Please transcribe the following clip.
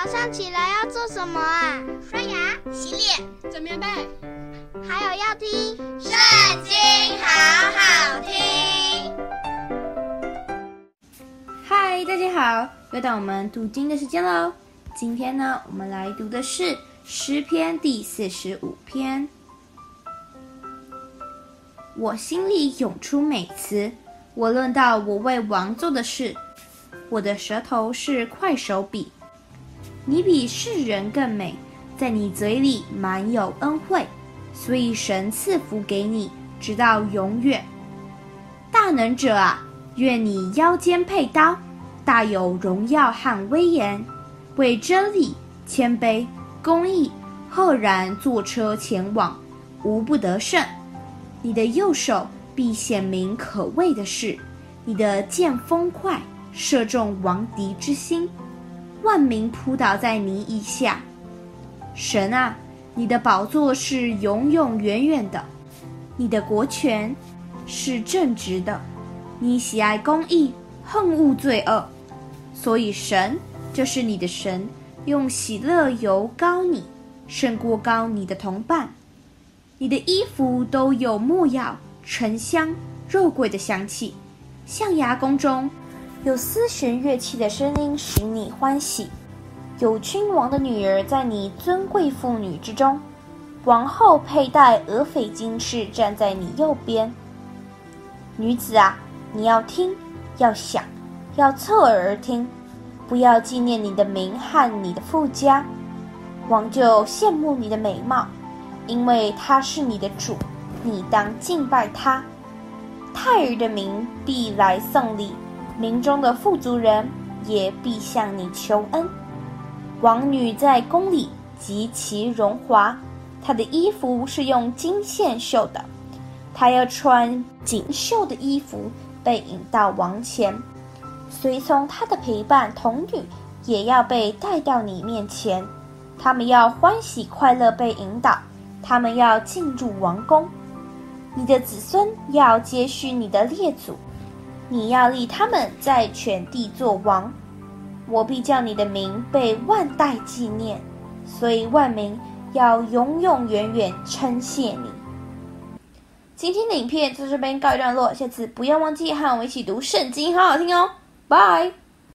早上起来要做什么啊？刷牙、洗脸、整棉被，还有要听《圣经》，好好听。嗨，大家好，又到我们读经的时间喽。今天呢，我们来读的是诗篇第四十五篇。我心里涌出美词，我论到我为王做的事，我的舌头是快手笔。你比世人更美，在你嘴里满有恩惠，所以神赐福给你，直到永远。大能者啊，愿你腰间佩刀，大有荣耀和威严，为真理、谦卑、公义，赫然坐车前往，无不得胜。你的右手必显明可畏的事，你的剑锋快，射中亡敌之心。万民扑倒在你以下，神啊，你的宝座是永永远远的，你的国权是正直的，你喜爱公义，恨恶罪恶，所以神就是你的神，用喜乐油膏你，胜过膏你的同伴。你的衣服都有木药、沉香、肉桂的香气，象牙宫中。有丝弦乐器的声音使你欢喜，有君王的女儿在你尊贵妇女之中，王后佩戴俄斐金饰站在你右边。女子啊，你要听，要想，要侧耳而听，不要纪念你的名和你的富家。王就羡慕你的美貌，因为他是你的主，你当敬拜他。泰儿的名必来送礼。民中的富足人也必向你求恩。王女在宫里极其荣华，她的衣服是用金线绣的，她要穿锦绣的衣服被引到王前，随从她的陪伴童女也要被带到你面前，他们要欢喜快乐被引导，他们要进入王宫，你的子孙要接续你的列祖。你要立他们在全地做王，我必叫你的名被万代纪念，所以万民要永永远远称谢你。今天的影片就这边告一段落，下次不要忘记和我们一起读圣经，好好听哦，拜。